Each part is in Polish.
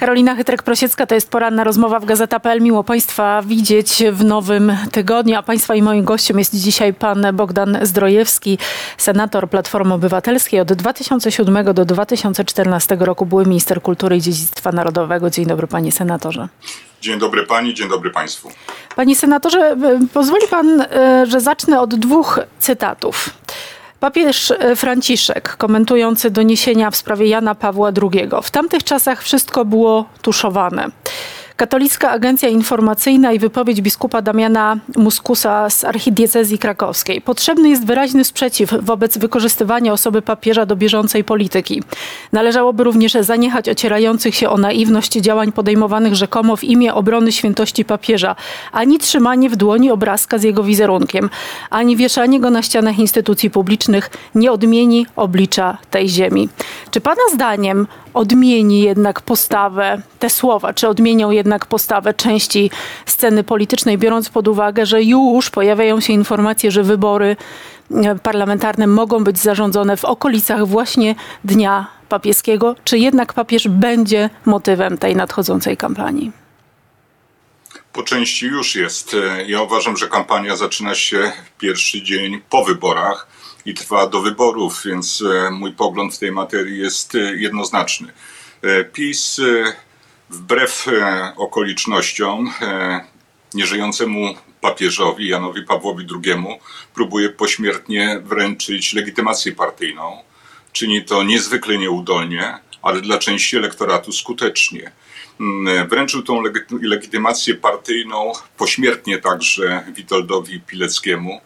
Karolina Chytrek-Prosiecka, to jest poranna rozmowa w Gazeta.pl. Miło Państwa widzieć w nowym tygodniu, a Państwa i moim gościem jest dzisiaj pan Bogdan Zdrojewski, senator Platformy Obywatelskiej. Od 2007 do 2014 roku były minister kultury i dziedzictwa narodowego. Dzień dobry panie senatorze. Dzień dobry pani, dzień dobry państwu. Panie senatorze, pozwoli pan, e, że zacznę od dwóch cytatów. Papież e, Franciszek, komentujący doniesienia w sprawie Jana Pawła II, w tamtych czasach wszystko było tuszowane. Katolicka Agencja Informacyjna i wypowiedź biskupa Damiana Muskusa z archidiecezji krakowskiej. Potrzebny jest wyraźny sprzeciw wobec wykorzystywania osoby papieża do bieżącej polityki. Należałoby również zaniechać ocierających się o naiwność działań podejmowanych rzekomo w imię obrony świętości papieża, ani trzymanie w dłoni obrazka z jego wizerunkiem, ani wieszanie go na ścianach instytucji publicznych nie odmieni oblicza tej ziemi. Czy pana zdaniem odmieni jednak postawę, te słowa, czy odmienią jednak postawę części sceny politycznej, biorąc pod uwagę, że już pojawiają się informacje, że wybory e, parlamentarne mogą być zarządzone w okolicach właśnie Dnia Papieskiego, czy jednak papież będzie motywem tej nadchodzącej kampanii? Po części już jest. Ja uważam, że kampania zaczyna się pierwszy dzień po wyborach i trwa do wyborów, więc e, mój pogląd w tej materii jest e, jednoznaczny. E, PiS wbrew okolicznościom nieżyjącemu papieżowi Janowi Pawłowi II próbuje pośmiertnie wręczyć legitymację partyjną. Czyni to niezwykle nieudolnie, ale dla części elektoratu skutecznie. Mm, wręczył tą legitymację partyjną pośmiertnie także Witoldowi Pileckiemu,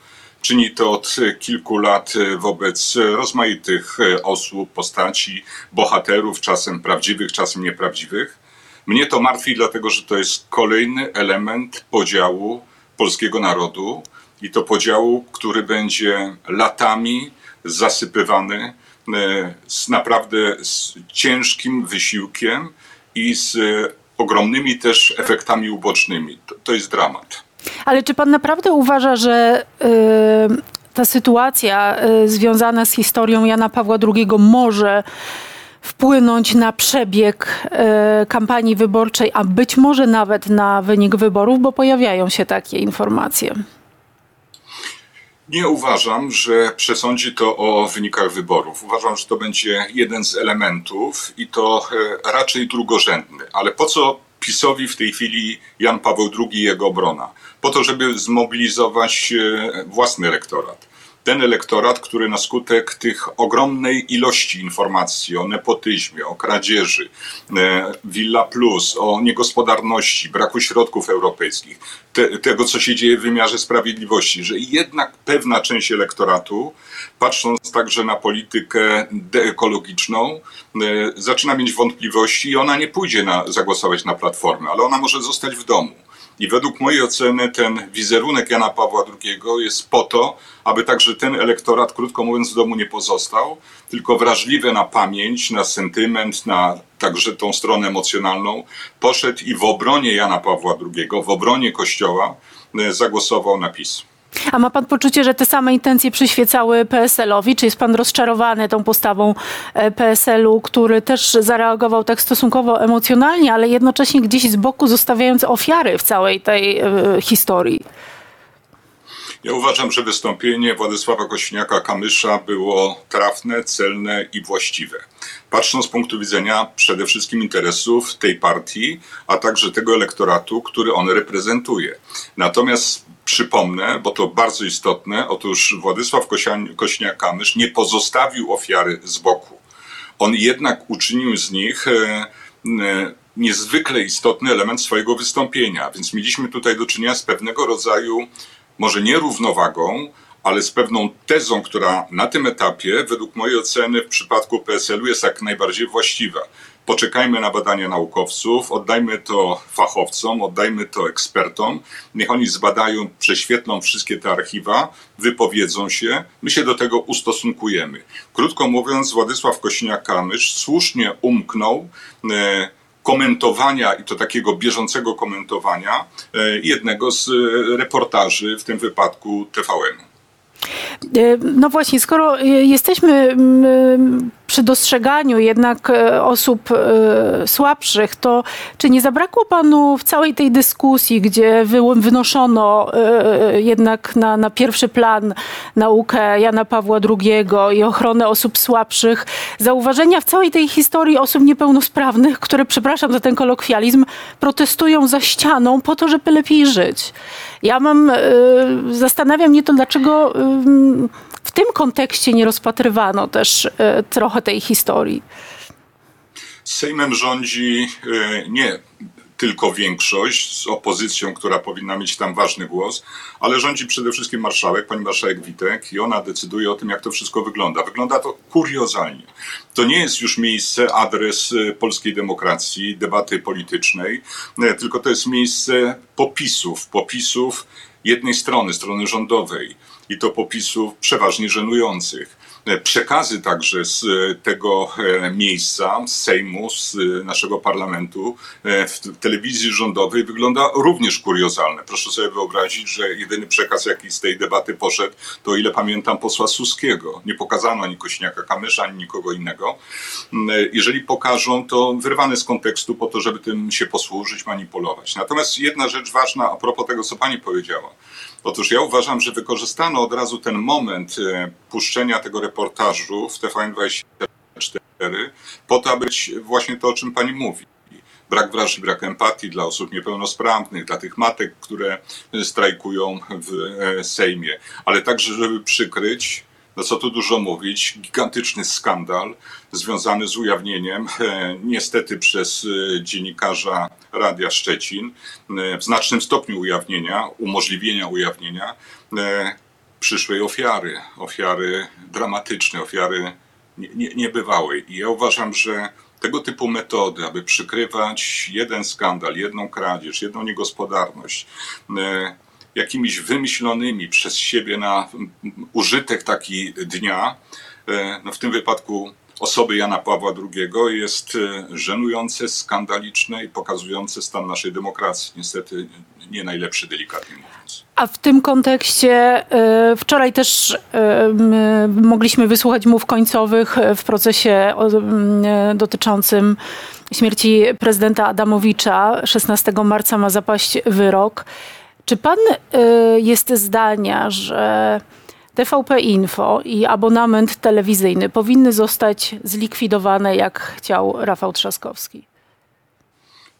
Czyni to od kilku lat wobec rozmaitych osób, postaci, bohaterów, czasem prawdziwych, czasem nieprawdziwych. Mnie to martwi, dlatego że to jest kolejny element podziału polskiego narodu i to podziału, który będzie latami zasypywany e, z naprawdę z ciężkim wysiłkiem i z ogromnymi też efektami ubocznymi. To, to jest dramat. Ale czy pan naprawdę uważa, że yy, ta sytuacja yy, związana z historią Jana Pawła II może wpłynąć na przebieg y, kampanii wyborczej, a być może nawet na wynik wyborów, bo pojawiają się takie informacje? Nie uważam, że przesądzi to o wynikach wyborów. Uważam, że to będzie jeden z elementów i to e, raczej drugorzędny. Ale po co PiSowi w tej chwili Jan Paweł II i jego obrona? Po to, żeby zmobilizować e, własny elektorat ten elektorat, który na skutek tych ogromnej ilości informacji o nepotyzmie, o kradzieży, e, Villa Plus, o niegospodarności, braku środków europejskich, te, tego, co się dzieje w wymiarze sprawiedliwości, że jednak pewna część elektoratu, patrząc także na politykę deekologiczną, e, zaczyna mieć wątpliwości i ona nie pójdzie na, zagłosować na platformę, ale ona może zostać w domu. I według mojej oceny ten wizerunek Jana Pawła II jest po to, aby także ten elektorat, krótko mówiąc, w domu nie pozostał, tylko wrażliwy na pamięć, na sentyment, na także tą stronę emocjonalną, poszedł i w obronie Jana Pawła II, w obronie Kościoła e, zagłosował na PiS. A ma pan poczucie, że te same intencje przyświecały PSL-owi? Czy jest pan rozczarowany tą postawą e, PSL-u, który też zareagował tak stosunkowo emocjonalnie, ale jednocześnie gdzieś z boku zostawiając ofiary w całej tej e, historii? Ja uważam, że wystąpienie Władysława Kośniaka-Kamysza było trafne, celne i właściwe. Patrząc z punktu widzenia przede wszystkim interesów tej partii, a także tego elektoratu, który on reprezentuje. Natomiast przypomnę, bo to bardzo istotne, otóż Władysław Kośniak-Kamysz nie pozostawił ofiary z boku. On jednak uczynił z nich e, e, niezwykle istotny element swojego wystąpienia, więc mieliśmy tutaj do czynienia z pewnego rodzaju może nie równowagą, ale z pewną tezą, która na tym etapie, według mojej oceny, w przypadku PSL-u jest jak najbardziej właściwa. Poczekajmy na badania naukowców, oddajmy to fachowcom, oddajmy to ekspertom, niech oni zbadają, prześwietlą wszystkie te archiwa, wypowiedzą się, my się do tego ustosunkujemy. Krótko mówiąc, Władysław Kośniak-Kamysz słusznie umknął. E, komentowania i to takiego bieżącego komentowania e, jednego z e, reportaży, w tym wypadku TVN. No właśnie, skoro e, jesteśmy mm, przy dostrzeganiu jednak e, osób e, słabszych, to czy nie zabrakło panu w całej tej dyskusji, gdzie wynoszono jednak na, na pierwszy plan naukę Jana Pawła II i ochronę osób słabszych, zauważenia w całej tej historii osób niepełnosprawnych, które, przepraszam za ten kolokwializm, protestują za ścianą po to, żeby lepiej żyć? Ja mam, zastanawiam mnie to, dlaczego w tym kontekście nie rozpatrywano też e, trochę tej historii. Sejmem rządzi e, nie tylko większość z opozycją, która powinna mieć tam ważny głos, ale rządzi przede wszystkim marszałek, pani marszałek Witek i ona decyduje o tym, jak to wszystko wygląda. Wygląda to kuriozalnie. To nie jest już miejsce, adres e, polskiej demokracji, debaty politycznej, tylko to jest miejsce popisów, popisów jednej strony, strony rządowej i to popisów przeważnie żenujących. Przekazy także z tego e, miejsca, z Sejmu, z naszego parlamentu e, w telewizji rządowej wygląda również kuriozalne. Proszę sobie wyobrazić, że jedyny przekaz, jaki z tej debaty poszedł, to ile pamiętam posła Suskiego. Nie pokazano ani Kośniaka Kamysza, ani nikogo innego. Mm, e, jeżeli pokażą, to wyrwane z kontekstu po to, żeby tym się posłużyć, manipulować. Natomiast jedna rzecz ważna a propos tego, co pani powiedziała. Otóż ja uważam, że wykorzystano od razu ten moment e, puszczenia tego reportażu w TVN24 po to, aby być właśnie to, o czym pani mówi. Brak wrażeń, brak empatii dla osób niepełnosprawnych, dla tych matek, które strajkują w e, Sejmie, ale także, żeby przykryć no co tu dużo mówić, gigantyczny skandal związany z ujawnieniem, e, niestety przez e, dziennikarza Radia Szczecin, w znacznym stopniu ujawnienia, umożliwienia ujawnienia przyszłej ofiary, ofiary dramatycznej, ofiary nie, nie, niebywałej. I ja uważam, że tego typu metody, aby przykrywać jeden skandal, jedną kradzież, jedną niegospodarność, jakimiś wymyślonymi przez siebie na użytek taki dnia, e, no w tym wypadku osoby Jana Pawła II jest e, żenujące, skandaliczne i pokazujące stan naszej demokracji. Niestety nie najlepszy, delikatnie mówiąc. A w tym kontekście e, wczoraj też mogliśmy wysłuchać mów końcowych w procesie dotyczącym śmierci prezydenta Adamowicza. 16 marca ma zapaść wyrok. Czy pan y, jest zdania, że TVP Info i abonament telewizyjny powinny zostać zlikwidowane, jak chciał Rafał Trzaskowski?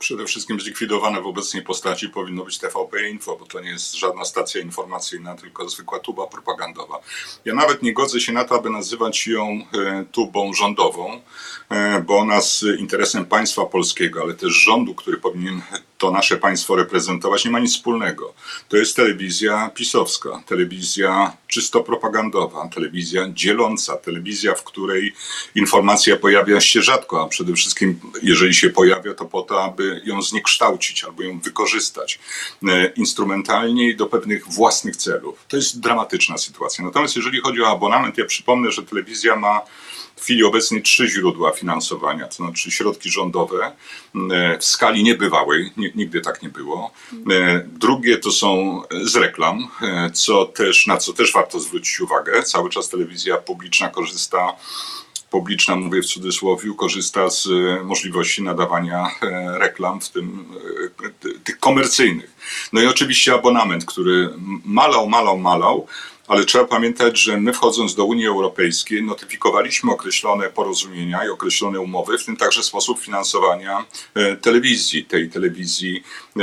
Przede wszystkim zlikwidowane w obecnej postaci powinno być TVP Info, bo to nie jest żadna stacja informacyjna, tylko zwykła tuba propagandowa. Ja nawet nie godzę się na to, aby nazywać ją e, tubą rządową, e, bo ona z interesem państwa polskiego, ale też rządu, który powinien to nasze państwo reprezentować, nie ma nic wspólnego. To jest telewizja pisowska, telewizja czysto propagandowa, telewizja dzieląca, telewizja, w której informacja pojawia się rzadko, a przede wszystkim, jeżeli się pojawia, to po to, aby ją zniekształcić albo ją wykorzystać e, instrumentalnie i do pewnych własnych celów. To jest dramatyczna sytuacja. Natomiast jeżeli chodzi o abonament, ja przypomnę, że telewizja ma w chwili obecnej trzy źródła finansowania, to znaczy środki rządowe e, w skali niebywałej, nigdy tak nie było. E, drugie to są z reklam, e, co też, na co też warto zwrócić uwagę. Cały czas telewizja publiczna korzysta publiczna, mówię w cudzysłowie, korzysta z możliwości nadawania reklam, w tym tych komercyjnych. No i oczywiście abonament, który malał, malał, malał, ale trzeba pamiętać, że my wchodząc do Unii Europejskiej notyfikowaliśmy określone porozumienia i określone umowy, w tym także sposób finansowania e, telewizji, tej telewizji e,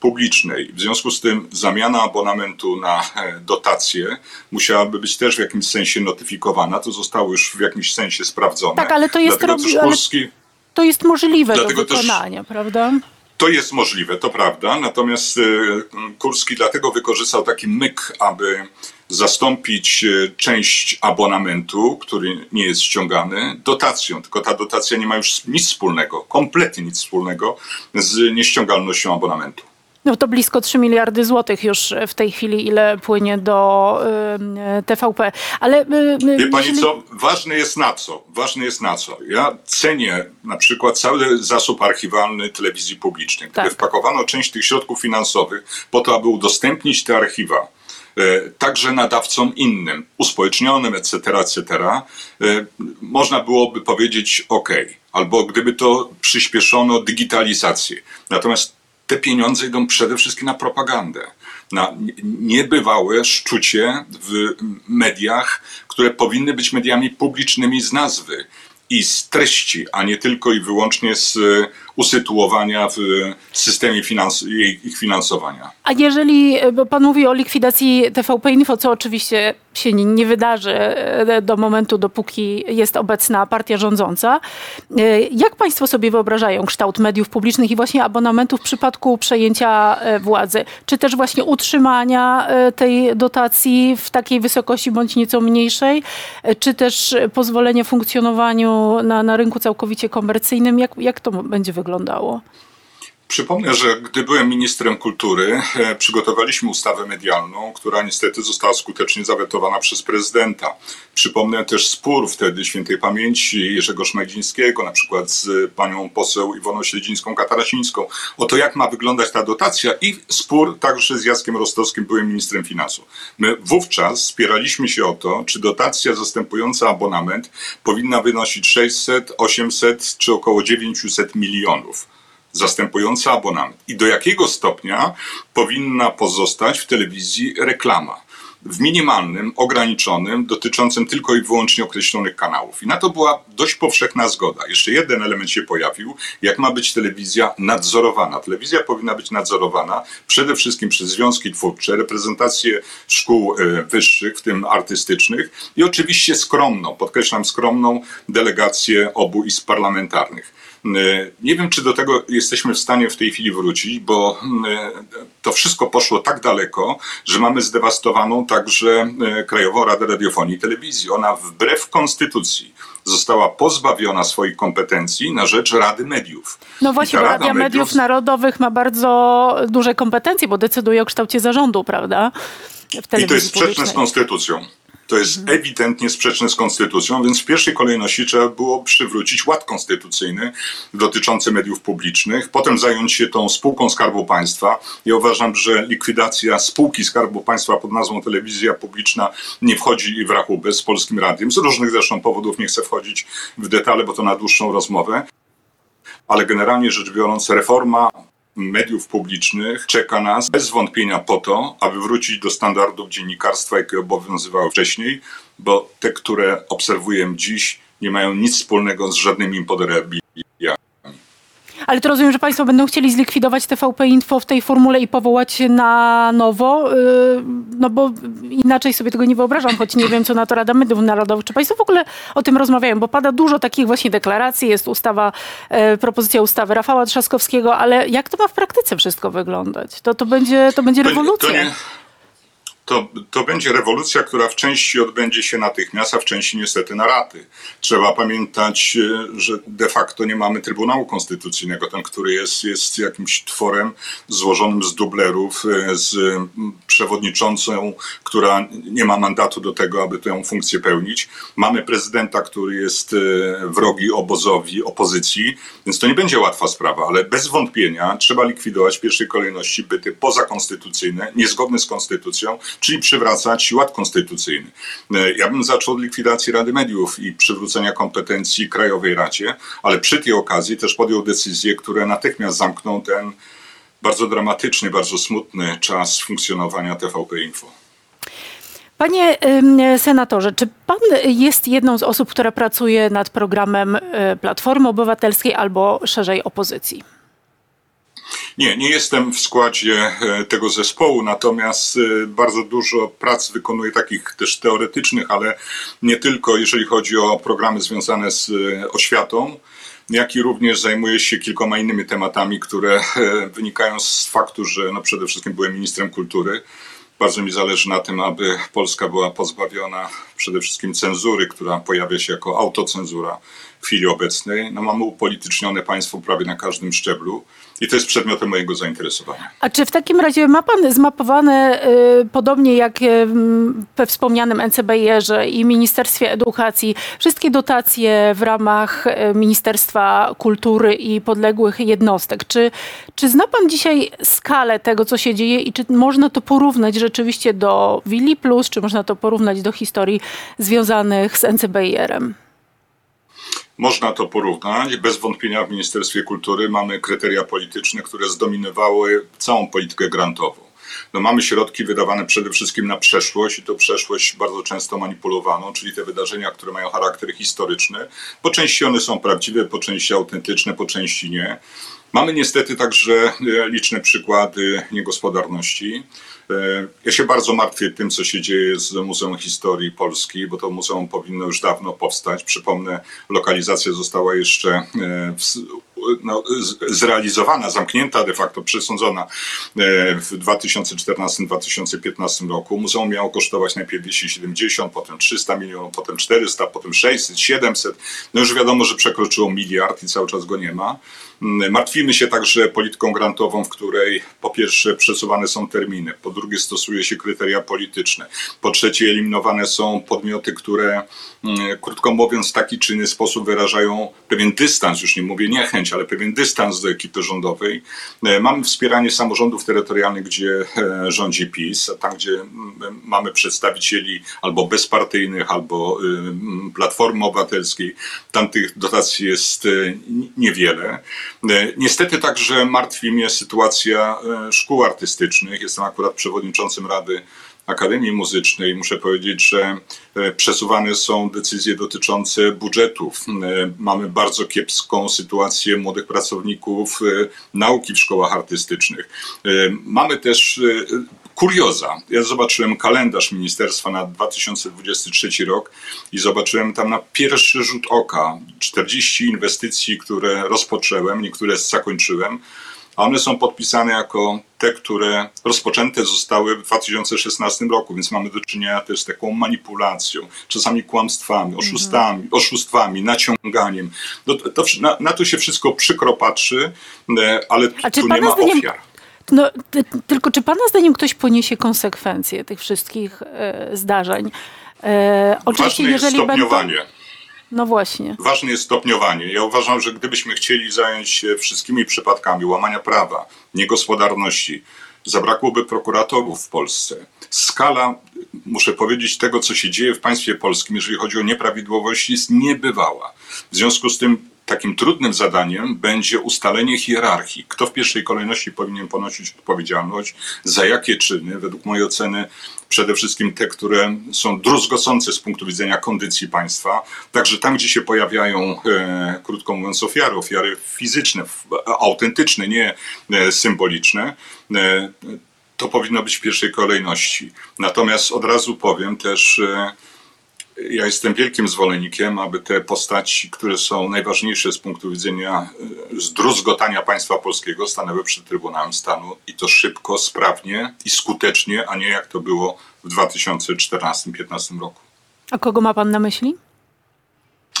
publicznej. W związku z tym zamiana abonamentu na e, dotacje musiałaby być też w jakimś sensie notyfikowana. To zostało już w jakimś sensie sprawdzone. Tak, ale to jest, robi, Polski... to jest możliwe do wykonania, też... prawda? To jest możliwe, to prawda. Natomiast Kurski dlatego wykorzystał taki myk, aby zastąpić e, część abonamentu, który nie jest ściągany, dotacją. Tylko ta dotacja nie ma już nic wspólnego, kompletnie nic wspólnego z nieściągalnością abonamentu. No to blisko 3 miliardy złotych już w tej chwili, ile płynie do y, TVP. Ale y, Wie pani jeżeli... co, ważne jest na co? Ważne jest na co. Ja cenię na przykład cały zasób archiwalny telewizji publicznej, tak. wpakowano część tych środków finansowych po to, aby udostępnić te archiwa e, także nadawcom innym, uspołecznionym, etc., etc., e, można byłoby powiedzieć OK, albo gdyby to przyspieszono digitalizację. Natomiast te pieniądze idą przede wszystkim na propagandę, na niebywałe szczucie w mediach, które powinny być mediami publicznymi z nazwy i z treści, a nie tylko i wyłącznie z usytuowania w systemie finans ich finansowania. A jeżeli, bo pan mówi o likwidacji TVP Info, co oczywiście się nie wydarzy e, do momentu, dopóki jest obecna partia rządząca. E, jak państwo sobie wyobrażają kształt mediów publicznych i właśnie abonamentu w przypadku przejęcia e, władzy? Czy też właśnie utrzymania tej dotacji w takiej wysokości bądź nieco mniejszej? Czy też pozwolenie funkcjonowaniu na, na rynku całkowicie komercyjnym? Jak, jak to będzie wyglądało? wyglądało. Przypomnę, że gdy byłem ministrem kultury, e, przygotowaliśmy ustawę medialną, która niestety została skutecznie zawetowana przez prezydenta. Przypomnę też spór wtedy świętej pamięci Jerzego Szmajdzińskiego, na przykład z panią poseł Iwoną Śledzińską-Katarasińską, o to, jak ma wyglądać ta dotacja i spór także z Jackiem Rostowskim, byłem ministrem finansów. My wówczas spieraliśmy się o to, czy dotacja zastępująca abonament powinna wynosić 600, 800 czy około 900 milionów zastępująca abonament i do jakiego stopnia powinna pozostać w telewizji reklama. W minimalnym, ograniczonym, dotyczącym tylko i wyłącznie określonych kanałów. I na to była dość powszechna zgoda. Jeszcze jeden element się pojawił, jak ma być telewizja nadzorowana. Telewizja powinna być nadzorowana przede wszystkim przez związki twórcze, reprezentacje szkół e, wyższych, w tym artystycznych i oczywiście skromną, podkreślam skromną, delegację obu izb parlamentarnych. E, nie wiem, czy do tego jesteśmy w stanie w tej chwili wrócić, bo e, to wszystko poszło tak daleko, że mamy zdewastowaną także e, Krajową Radę Radiofonii i Telewizji. Ona wbrew konstytucji została pozbawiona swoich kompetencji na rzecz Rady Mediów. No właśnie, bo Radia Mediów... Mediów Narodowych ma bardzo duże kompetencje, bo decyduje o kształcie zarządu, prawda? I to jest sprzeczne z konstytucją. To jest ewidentnie sprzeczne z konstytucją, więc w pierwszej kolejności trzeba było przywrócić ład konstytucyjny dotyczący mediów publicznych, potem zająć się tą spółką Skarbu Państwa. Ja uważam, że likwidacja spółki Skarbu Państwa pod nazwą Telewizja Publiczna nie wchodzi w rachubę z Polskim Radiem. Z różnych zresztą powodów nie chcę wchodzić w detale, bo to na dłuższą rozmowę. Ale generalnie rzecz biorąc, reforma mediów publicznych czeka nas bez wątpienia po to, aby wrócić do standardów dziennikarstwa, jakie obowiązywały wcześniej, bo te, które obserwujemy dziś, nie mają nic wspólnego z żadnymi podrebi ale to rozumiem, że Państwo będą chcieli zlikwidować TVP Info w tej formule i powołać się na nowo, y, no bo inaczej sobie tego nie wyobrażam, choć nie wiem, co na to Rada Mediów Narodowych. Czy Państwo w ogóle o tym rozmawiają? Bo pada dużo takich właśnie deklaracji, jest ustawa, e, propozycja ustawy Rafała Trzaskowskiego, ale jak to ma w praktyce wszystko wyglądać? To, to, będzie, to będzie rewolucja. To nie to, to będzie rewolucja, która w części odbędzie się natychmiast, a w części niestety na raty. Trzeba pamiętać, e, że de facto nie mamy Trybunału Konstytucyjnego, ten, który jest, jest jakimś tworem złożonym z dublerów, e, z przewodniczącą, która nie ma mandatu do tego, aby tę funkcję pełnić. Mamy prezydenta, który jest e, wrogi obozowi opozycji, więc to nie będzie łatwa sprawa, ale bez wątpienia trzeba likwidować w pierwszej kolejności byty pozakonstytucyjne, niezgodne z konstytucją, czyli przywracać ład konstytucyjny. E, ja bym zaczął od likwidacji Rady Mediów i przywrócenia kompetencji Krajowej Radzie, ale przy tej okazji też podjął decyzje, które natychmiast zamkną ten bardzo dramatyczny, bardzo smutny czas funkcjonowania TVP Info. Panie senatorze, czy pan jest jedną z osób, która pracuje nad programem e, Platformy Obywatelskiej albo szerzej opozycji? Nie, nie jestem w składzie e, tego zespołu, natomiast e, bardzo dużo prac wykonuję takich też teoretycznych, ale nie tylko, jeżeli chodzi o programy związane z e, oświatą jak i również zajmuję się kilkoma innymi tematami, które wynikają z faktu, że no przede wszystkim byłem ministrem kultury. Bardzo mi zależy na tym, aby Polska była pozbawiona przede wszystkim cenzury, która pojawia się jako autocenzura w chwili obecnej. No, mamy upolitycznione państwo prawie na każdym szczeblu i to jest przedmiotem mojego zainteresowania. A czy w takim razie ma pan zmapowane, y, podobnie jak y, we wspomnianym NCBR-ze i Ministerstwie Edukacji, wszystkie dotacje w ramach y, Ministerstwa Kultury i podległych jednostek? Czy, czy zna pan dzisiaj skalę tego, co się dzieje i czy można to porównać rzeczywiście do Willi Plus, czy można to porównać do historii związanych z NCBR-em? Można to porównać. Bez wątpienia w Ministerstwie Kultury mamy kryteria polityczne, które zdominowały całą politykę grantową. No mamy środki wydawane przede wszystkim na przeszłość i to przeszłość bardzo często manipulowaną, czyli te wydarzenia, które mają charakter historyczny. Po części one są prawdziwe, po części autentyczne, po części nie. Mamy niestety także e, liczne przykłady niegospodarności. E, ja się bardzo martwię tym, co się dzieje z Muzeum Historii Polski, bo to muzeum powinno już dawno powstać. Przypomnę, lokalizacja została jeszcze e, no, zrealizowana, zamknięta, de facto przesądzona w 2014-2015 roku. Muzeum miało kosztować najpierw 270, potem 300 milionów, potem 400, potem 600, 700. No już wiadomo, że przekroczyło miliard i cały czas go nie ma. Martwimy się także polityką grantową, w której po pierwsze przesuwane są terminy, po drugie stosuje się kryteria polityczne, po trzecie eliminowane są podmioty, które mm, krótko mówiąc w taki czy inny sposób wyrażają pewien dystans, już nie mówię niechęć, ale pewien dystans do ekipy rządowej. E, mamy wspieranie samorządów terytorialnych, gdzie e, rządzi PiS, a tam, gdzie mamy przedstawicieli albo bezpartyjnych, albo y, Platformy Obywatelskiej, tam tych dotacji jest e, niewiele. Niestety także martwi mnie sytuacja szkół artystycznych. Jestem akurat przewodniczącym Rady Akademii Muzycznej. Muszę powiedzieć, że e, przesuwane są decyzje dotyczące budżetów. Mamy bardzo kiepską sytuację młodych pracowników nauki w szkołach artystycznych. Mamy też kurioza. Ja zobaczyłem kalendarz ministerstwa na 2023 rok i zobaczyłem tam na pierwszy rzut oka 40 inwestycji, które rozpoczęłem, niektóre zakończyłem, a one są podpisane jako te, które rozpoczęte zostały w 2016 roku, więc mamy do czynienia też z taką manipulacją, czasami kłamstwami, oszustami, oszustwami naciąganiem. No, to, na, na, to się wszystko przykro patrzy, e, ale tu nie ma ofiar. No, tylko czy Pana zdaniem ktoś poniesie konsekwencje tych wszystkich e, zdarzeń? E, oczywiście, Ważne jeżeli jest stopniowanie. Będą... No właśnie. Ważne jest stopniowanie. Ja uważam, że gdybyśmy chcieli zająć się wszystkimi przypadkami łamania prawa, niegospodarności, zabrakłoby prokuratorów w Polsce. Skala, muszę powiedzieć, tego, co się dzieje w państwie polskim, jeżeli chodzi o nieprawidłowości, jest niebywała. W związku z tym takim trudnym zadaniem będzie ustalenie hierarchii. Kto w pierwszej kolejności powinien ponosić odpowiedzialność, za jakie czyny, według mojej oceny przede wszystkim te, które są druzgocące z punktu widzenia kondycji państwa. Także tam, gdzie się pojawiają, e, krótko mówiąc, ofiary, ofiary fizyczne, autentyczne, nie e, symboliczne, e, to powinno być w pierwszej kolejności. Natomiast od razu powiem też, e, ja jestem wielkim zwolennikiem, aby te postaci, które są najważniejsze z punktu widzenia e, zdruzgotania państwa polskiego, stanęły przed Trybunałem Stanu i to szybko, sprawnie i skutecznie, a nie jak to było w 2014-2015 roku. A kogo ma pan na myśli?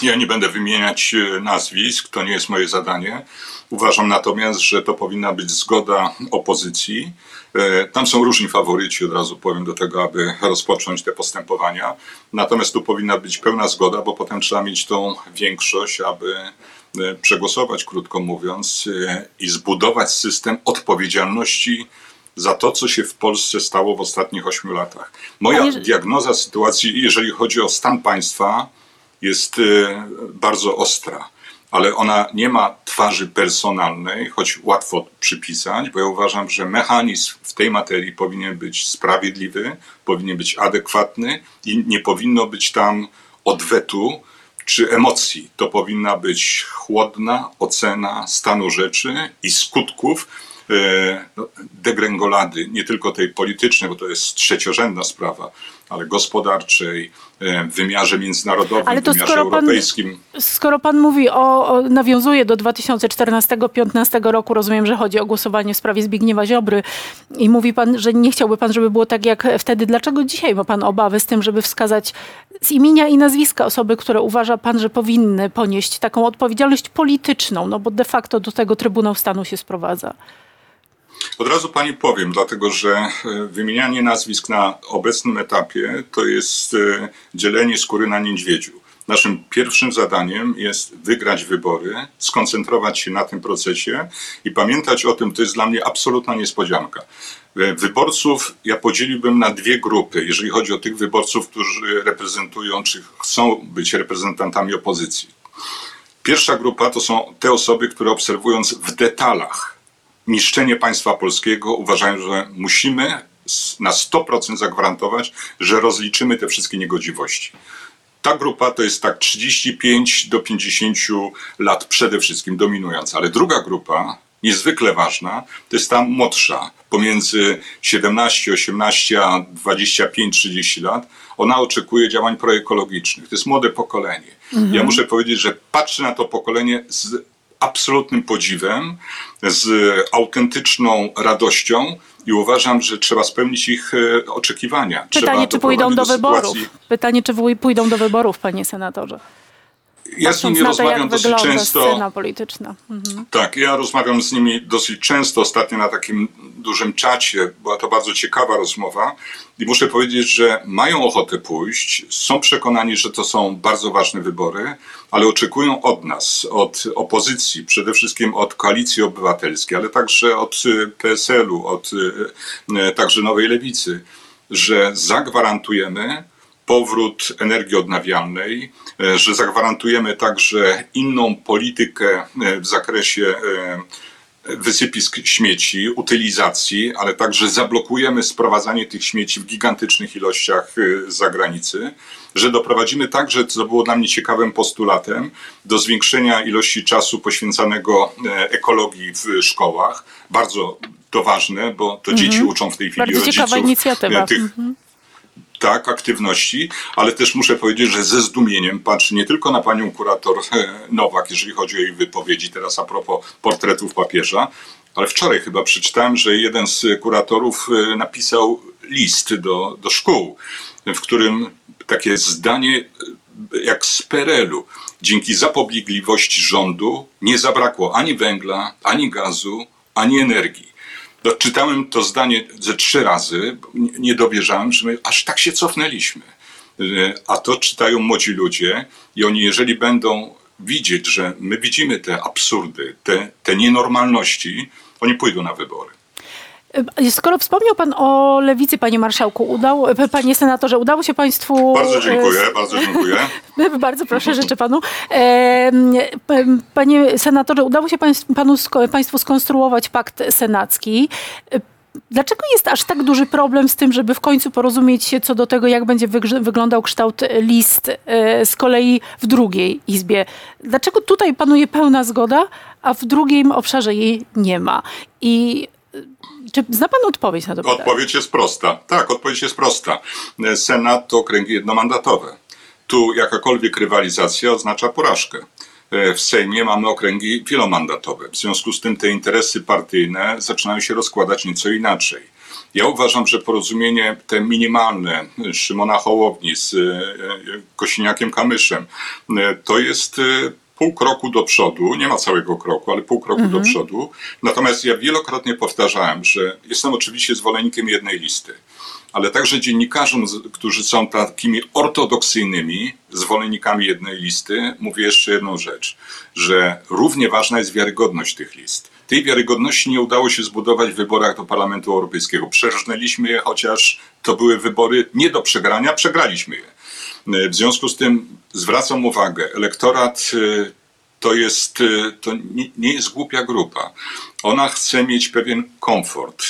Ja nie będę wymieniać e, nazwisk, to nie jest moje zadanie. Uważam natomiast, że to powinna być zgoda opozycji. E, tam są różni faworyci, od razu powiem do tego, aby rozpocząć te postępowania. Natomiast tu powinna być pełna zgoda, bo potem trzeba mieć tą większość, aby e, przegłosować, krótko mówiąc, i zbudować system odpowiedzialności za to, co się w Polsce stało w ostatnich ośmiu latach. Moja diagnoza sytuacji, jeżeli chodzi o stan państwa, jest y, bardzo ostra, ale ona nie ma twarzy personalnej, choć łatwo przypisać, bo ja uważam, że mechanizm w tej materii powinien być sprawiedliwy, powinien być adekwatny i nie powinno być tam odwetu czy emocji. To powinna być chłodna ocena stanu rzeczy i skutków E, no, degrengolady, nie tylko tej politycznej, bo to jest trzeciorzędna sprawa, ale gospodarczej, e, w wymiarze międzynarodowym, Ale w to wymiarze skoro pan- europejskim. Skoro pan mówi o, o nawiązuje do 2014-2015 roku, rozumiem, że chodzi o głosowanie w sprawie Zbigniewa Ziobry i mówi pan, że nie chciałby pan, żeby było tak jak wtedy. Dlaczego dzisiaj ma pan obawy z tym, żeby wskazać z imienia i nazwiska osoby, które uważa pan, że powinny ponieść taką odpowiedzialność polityczną, no bo de facto do tego Trybunał Stanu się sprowadza. Od razu pani powiem, dlatego że e, wymienianie nazwisk na obecnym etapie to jest e, dzielenie skóry na niedźwiedziu. Naszym pierwszym zadaniem jest wygrać wybory, skoncentrować się na tym procesie i pamiętać o tym, to jest dla mnie absolutna niespodzianka. E, Wyborców ja podzieliłbym na dwie grupy, jeżeli chodzi o tych wyborców, którzy reprezentują, czy chcą być reprezentantami opozycji. Pierwsza grupa to są te osoby, które obserwując w detalach niszczenie państwa polskiego, uważają, że musimy na 100% zagwarantować, że rozliczymy te wszystkie niegodziwości. Ta grupa to jest tak 35 do 50 lat przede wszystkim dominująca, ale druga grupa, niezwykle ważna, to jest ta młodsza, pomiędzy 17, 18 a 25, 30 lat. Ona oczekuje działań proekologicznych. To jest młode pokolenie. Ja muszę powiedzieć, że patrzę na to pokolenie z absolutnym podziwem, z autentyczną radością i uważam, że trzeba spełnić ich e, oczekiwania. Trzeba Pytanie, czy pójdą do doprowadzić wyborów. sytuacji- Pytanie, czy pójdą do wyborów, panie senatorze. Ja z nimi to, rozmawiam jak dosyć często. scena polityczna. Mhm. Tak, ja rozmawiam z nimi dosyć często, ostatnio na takim dużym czacie. Była to bardzo ciekawa rozmowa i muszę powiedzieć, że mają ochotę pójść, są przekonani, że to są bardzo ważne wybory, ale oczekują od nas, od opozycji, przede wszystkim od koalicji obywatelskiej, ale także od y, PSL-u, od y, y, także Nowej Lewicy, że zagwarantujemy powrót energii odnawialnej, e, że zagwarantujemy także inną politykę e, w zakresie e, wysypisk śmieci, utylizacji, ale także zablokujemy sprowadzanie tych śmieci w gigantycznych ilościach z zagranicy, że doprowadzimy także, co było dla mnie ciekawym postulatem, do zwiększenia ilości czasu poświęcanego ekologii w szkołach. Bardzo to ważne, bo to dzieci uczą w tej chwili Bardzo rodziców ciekawa inicjatywa. tych tak, aktywności, ale też muszę powiedzieć, że ze zdumieniem patrzę nie tylko na panią kurator e, Nowak, jeżeli chodzi o jej wypowiedzi, teraz a propos portretów papieża, ale wczoraj chyba przeczytałem, że jeden z kuratorów e, napisał list do, do szkół, w którym takie zdanie e, jak z Perelu. Dzięki zapobiegliwości rządu nie zabrakło ani węgla, ani gazu, ani energii. No, czytałem to zdanie ze trzy razy, nie dowierzałem, że my aż tak się cofnęliśmy. Y, A to czytają młodzi ludzie i oni, jeżeli będą widzieć, że my widzimy te absurdy, te, te nienormalności, oni pójdą na wybory. E, Skoro wspomniał pan o lewicy, panie marszałku, udało, panie senatorze, udało się państwu... Bardzo e, dziękuję, bardzo dziękuję. Bardzo proszę, życzę panu. Panie senatorze, udało się panu, państwu skonstruować pakt senacki. E, Dlaczego jest aż tak duży problem z tym, żeby w końcu porozumieć się co do tego, jak będzie wyglądał kształt list z kolei w drugiej izbie? Dlaczego tutaj panuje pełna zgoda, a w drugim obszarze jej nie ma? I czy zna pan odpowiedź na to pytanie? Odpowiedź jest prosta. Tak, odpowiedź jest prosta. Senat to okręgi jednomandatowe. Tu jakakolwiek rywalizacja oznacza porażkę. E, W Sejmie mamy okręgi wielomandatowe. W związku z tym te interesy partyjne zaczynają się rozkładać nieco inaczej. Ja uważam, że porozumienie te minimalne Szymona Hołowni z e, e, Kosiniakiem Kamyszem to jest pół kroku do przodu, nie ma całego kroku, ale pół kroku do przodu. Natomiast ja wielokrotnie powtarzałem, że jestem oczywiście zwolennikiem jednej listy, ale także dziennikarzom, którzy są takimi ortodoksyjnymi zwolennikami jednej listy, mówię jeszcze jedną rzecz, że równie ważna jest wiarygodność tych list. Tej wiarygodności nie udało się zbudować w wyborach do Parlamentu Europejskiego. Przerżnęliśmy je, chociaż to były wybory nie do przegrania, przegraliśmy je. W związku z tym zwracam uwagę, elektorat y, to jest, y, to nie, jest głupia grupa. Ona chce mieć pewien komfort,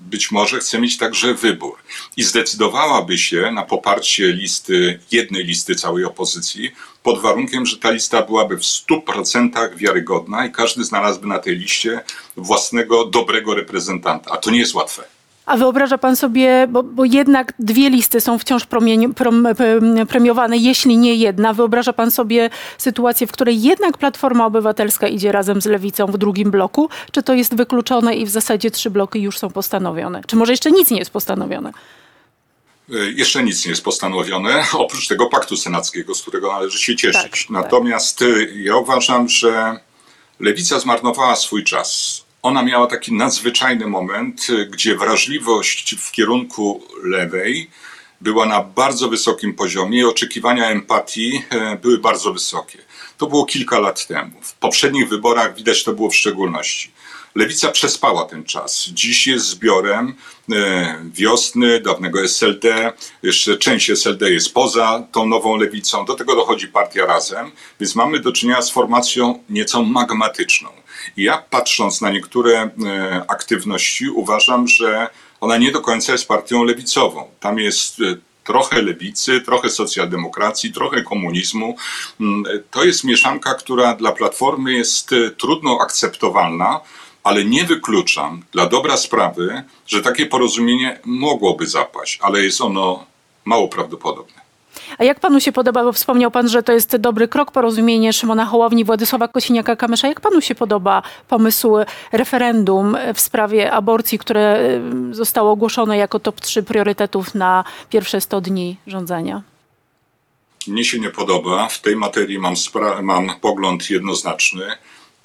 być może chce mieć także wybór i zdecydowałaby się na poparcie listy, jednej listy całej opozycji, pod warunkiem, że ta lista byłaby w 100% wiarygodna i każdy znalazłby na tej liście własnego dobrego reprezentanta. A to nie jest łatwe. A wyobraża pan sobie, bo, bo jednak dwie listy są wciąż promieni, prom, em, premiowane, jeśli nie jedna. Wyobraża pan sobie sytuację, w której jednak Platforma Obywatelska idzie razem z Lewicą w drugim bloku? Czy to jest wykluczone i w zasadzie trzy bloki już są postanowione? Czy może jeszcze nic nie jest postanowione? Y, Jeszcze nic nie jest postanowione, oprócz tego paktu senackiego, z którego należy się cieszyć. Tak, tak. Natomiast y, ja uważam, że lewica zmarnowała swój czas. Ona miała taki nadzwyczajny moment, y, gdzie wrażliwość w kierunku lewej była na bardzo wysokim poziomie i oczekiwania empatii e, były bardzo wysokie. To było kilka lat temu. W poprzednich wyborach widać to było w szczególności. Lewica przespała ten czas. Dziś jest zbiorem e, wiosny, dawnego SLD. Jeszcze część SLD jest poza tą nową lewicą. Do tego dochodzi partia razem, więc mamy do czynienia z formacją nieco magmatyczną. I ja patrząc na niektóre e, aktywności, uważam, że ona nie do końca jest partią lewicową. Tam jest e, trochę lewicy, trochę socjaldemokracji, trochę komunizmu. Mm, To jest mieszanka, która dla Platformy jest trudno akceptowalna, ale nie wykluczam dla dobra sprawy, że takie porozumienie mogłoby zapaść, ale jest ono mało prawdopodobne. A jak panu się podoba, bo wspomniał pan, że to jest dobry krok porozumienie Szymona Hołowni, Władysława Kosiniaka-Kamysza. Jak panu się podoba pomysł referendum w sprawie aborcji, które y, zostało ogłoszone jako top 3 priorytetów na pierwsze 100 dni rządzenia? Mnie się nie podoba. W tej materii mam, mam pogląd jednoznaczny.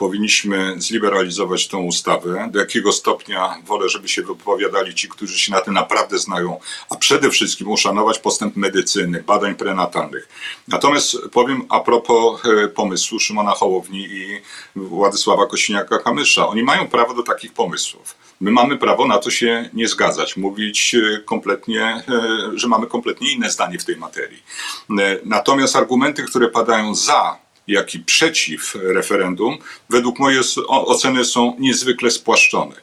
Powinniśmy zliberalizować tą ustawę. Do jakiego stopnia wolę, żeby się wypowiadali ci, którzy się na tym naprawdę znają, a przede wszystkim uszanować postęp medycyny, badań prenatalnych. Natomiast powiem a propos e, pomysłu Szymona Hołowni i Władysława Kosiniaka-Kamysza. Oni mają prawo do takich pomysłów. My mamy prawo na to się nie zgadzać, mówić e, kompletnie, e, że mamy kompletnie inne zdanie w tej materii. Natomiast argumenty, które padają za, jak i przeciw referendum, według mojej oceny są niezwykle spłaszczone.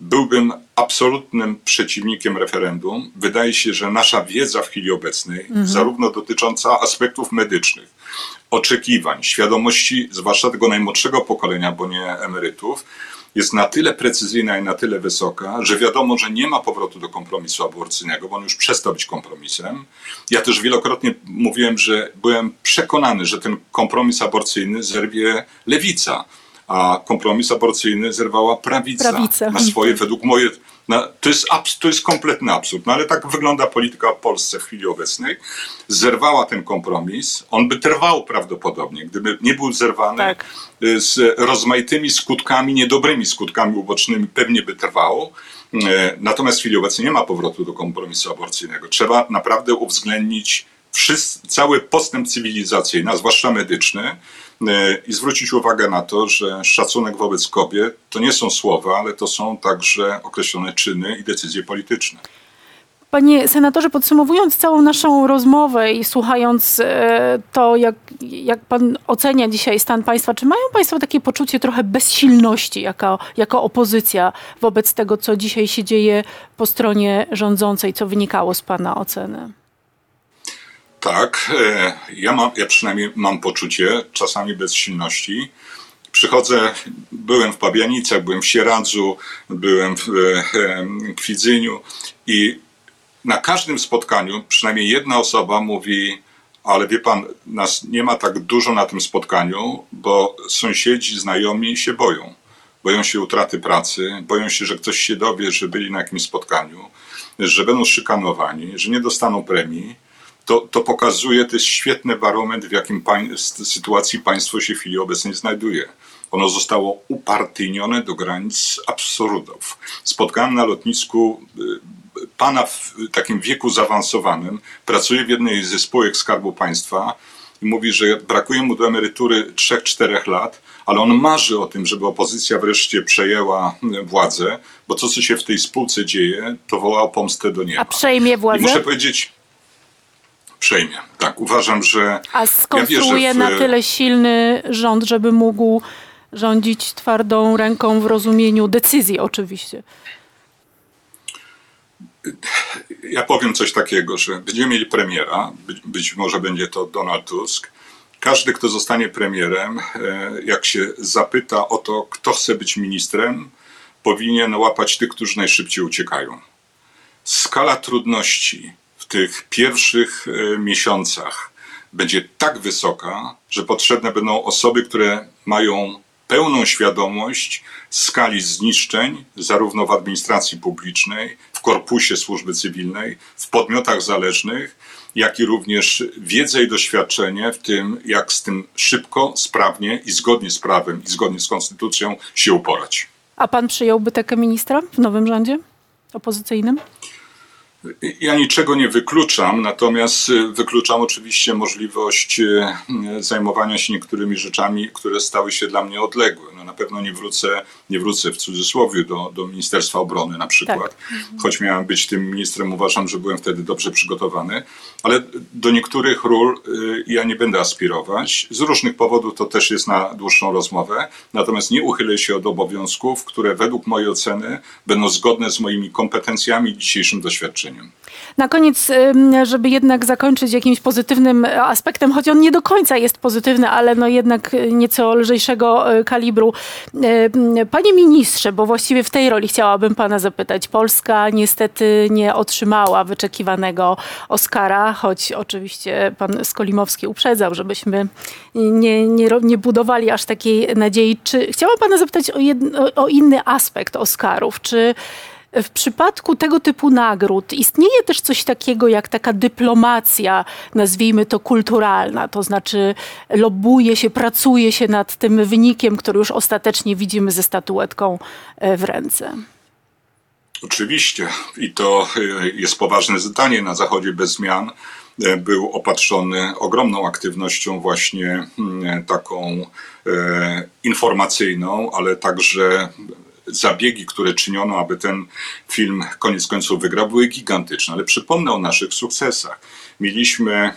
Byłbym absolutnym przeciwnikiem referendum. Wydaje się, że nasza wiedza w chwili obecnej, zarówno dotycząca aspektów medycznych, oczekiwań, świadomości, zwłaszcza tego najmłodszego pokolenia, bo nie emerytów, jest na tyle precyzyjna i na tyle wysoka, że wiadomo, że nie ma powrotu do kompromisu aborcyjnego, bo on już przestał być kompromisem. Ja też wielokrotnie mówiłem, że byłem przekonany, że ten kompromis aborcyjny zerwie lewica, a kompromis aborcyjny zerwała prawica, Prawica. na swoje, według moje. Na, to, jest abs, to jest kompletny absurd, no ale tak wygląda polityka w Polsce w chwili obecnej. Zerwała ten kompromis. On by trwał prawdopodobnie, gdyby nie był zerwany Tak. z rozmaitymi skutkami, niedobrymi skutkami ubocznymi, pewnie by trwał. E, Natomiast w chwili obecnej nie ma powrotu do kompromisu aborcyjnego. Trzeba naprawdę uwzględnić wszyscy, cały postęp cywilizacyjny, a zwłaszcza medyczny, i zwrócić uwagę na to, że szacunek wobec kobiet to nie są słowa, ale to są także określone czyny i decyzje polityczne. Panie senatorze, podsumowując całą naszą rozmowę i słuchając e, to, jak, jak pan ocenia dzisiaj stan państwa, czy mają państwo takie poczucie trochę bezsilności jako, jako opozycja wobec tego, co dzisiaj się dzieje po stronie rządzącej, co wynikało z pana oceny? Tak, e, ja, mam, ja przynajmniej mam poczucie, czasami bezsilności. Przychodzę, byłem w Pabianicach, byłem w Sieradzu, byłem w e, em, Kwidzyniu i na każdym spotkaniu przynajmniej jedna osoba mówi, ale wie pan, nas nie ma tak dużo na tym spotkaniu, bo sąsiedzi, znajomi się boją. Boją się utraty pracy, boją się, że ktoś się dowie, że byli na jakimś spotkaniu, że będą szykanowani, że nie dostaną premii. To, to pokazuje, to jest świetny barometr, w jakim pań, sytuacji państwo się w chwili obecnej znajduje. Ono zostało upartyjnione do granic absurdów. Spotkałem na lotnisku y, pana w takim wieku zaawansowanym, pracuje w jednej ze spółek Skarbu Państwa i mówi, że brakuje mu do emerytury 3-4 lat, ale on marzy o tym, żeby opozycja wreszcie przejęła y, władzę, bo to, co się w tej spółce dzieje, to woła o pomstę do nieba. A przejmie I władzę? muszę powiedzieć, przejmie. Tak, uważam, że. A skonstruuje ja wierzę w- na tyle silny rząd, żeby mógł rządzić twardą ręką w rozumieniu decyzji oczywiście. Ja powiem coś takiego, że będziemy mieli premiera, być, być może będzie to Donald Tusk. Każdy, kto zostanie premierem, e, jak się zapyta o to, kto chce być ministrem, powinien łapać tych, którzy najszybciej uciekają. skala trudności tych pierwszych e, miesiącach będzie tak wysoka, że potrzebne będą osoby, które mają pełną świadomość skali zniszczeń, zarówno w administracji publicznej, w korpusie służby cywilnej, w podmiotach zależnych, jak i również wiedzę i doświadczenie w tym, jak z tym szybko, sprawnie i zgodnie z prawem i zgodnie z konstytucją się uporać. A pan przyjąłby takę ministra w nowym rządzie opozycyjnym? Ja niczego nie wykluczam, natomiast y, wykluczam oczywiście możliwość y, zajmowania się niektórymi rzeczami, które stały się dla mnie odległe. No na pewno nie wrócę, nie wrócę w cudzysłowie do, do Ministerstwa Obrony na przykład. Choć miałem być tym ministrem, uważam, że byłem wtedy dobrze przygotowany, ale do niektórych ról y, ja nie będę aspirować. Z różnych powodów to też jest na dłuższą rozmowę, natomiast nie uchylę się od obowiązków, które według mojej oceny będą zgodne z moimi kompetencjami i dzisiejszym doświadczeniem. Na koniec, żeby jednak zakończyć jakimś pozytywnym aspektem, choć on nie do końca jest pozytywny, ale no jednak nieco lżejszego y, kalibru. Ym, Panie ministrze, bo właściwie w tej roli chciałabym pana zapytać. Polska niestety nie otrzymała wyczekiwanego Oscara, choć oczywiście pan Skolimowski uprzedzał, żebyśmy nie, nie, nie budowali aż takiej nadziei. Czy chciałam pana zapytać o, jedno, o inny aspekt Oscarów? Czy w przypadku tego typu nagród istnieje też coś takiego jak taka dyplomacja, nazwijmy to kulturalna, to znaczy lobbuje się, pracuje się nad tym wynikiem, który już ostatecznie widzimy ze statuetką e, w ręce. Oczywiście i to y, jest poważne zadanie na Zachodzie bez zmian. y, Był opatrzony ogromną aktywnością, właśnie mm, taką e, informacyjną, ale także zabiegi, które czyniono, aby ten film koniec końców wygrał, były gigantyczne. Ale przypomnę o naszych sukcesach. Mieliśmy e,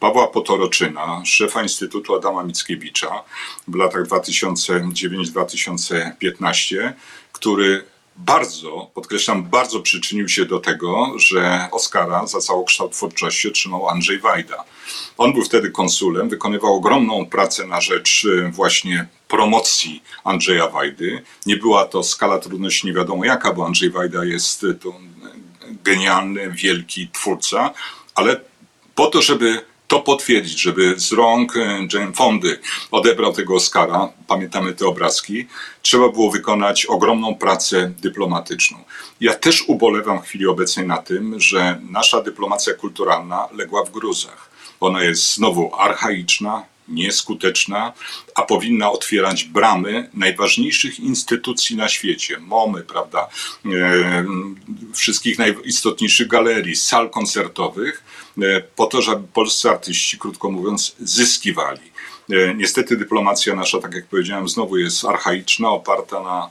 Pawła Potoroczyna, szefa Instytutu Adama Mickiewicza w latach 2009-2015, który bardzo, podkreślam, bardzo przyczynił się do tego, że Oscara za całokształt twórczości otrzymał Andrzej Wajda. On był wtedy konsulem, wykonywał ogromną pracę na rzecz e, właśnie promocji Andrzeja Wajdy. Nie była to skala trudności nie wiadomo jaka, bo Andrzej Wajda jest e, to e, genialny, wielki twórca, ale po to, żeby to potwierdzić, żeby z rąk e, Jane Fondy odebrał tego Oscara, pamiętamy te obrazki, trzeba było wykonać ogromną pracę dyplomatyczną. Ja też ubolewam w chwili obecnej na tym, że nasza dyplomacja kulturalna legła w gruzach. Ona jest znowu archaiczna, nieskuteczna, a powinna otwierać bramy najważniejszych instytucji na świecie, MOMY, prawda, e, wszystkich najistotniejszych galerii, sal koncertowych, e, po to, żeby polscy artyści, krótko mówiąc, zyskiwali. E, Niestety dyplomacja nasza, tak jak powiedziałem, znowu jest archaiczna, oparta na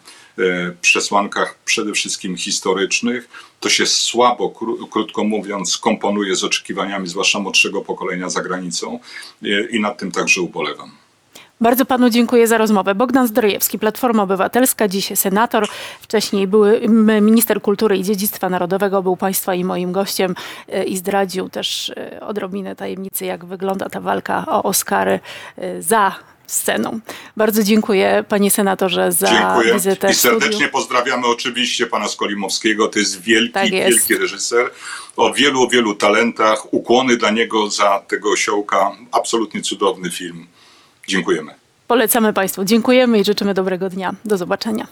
przesłankach przede wszystkim historycznych. To się słabo, kró- krótko mówiąc, komponuje z oczekiwaniami, zwłaszcza młodszego pokolenia za granicą e, i nad tym także ubolewam. Bardzo panu dziękuję za rozmowę. Bogdan Zdrojewski, Platforma Obywatelska, dziś senator, wcześniej były minister kultury i dziedzictwa narodowego, był państwa i moim gościem e, i zdradził też e, odrobinę tajemnicy, jak wygląda ta walka o Oscary e, za sceną. Bardzo dziękuję panie senatorze za Dziękuję wizytę i studiu. serdecznie pozdrawiamy oczywiście pana Skolimowskiego. To jest wielki, Tak jest. wielki reżyser o wielu, wielu talentach. Ukłony dla niego za tego osiołka. Absolutnie cudowny film. Dziękujemy. Polecamy państwu. Dziękujemy i życzymy dobrego dnia. Do zobaczenia.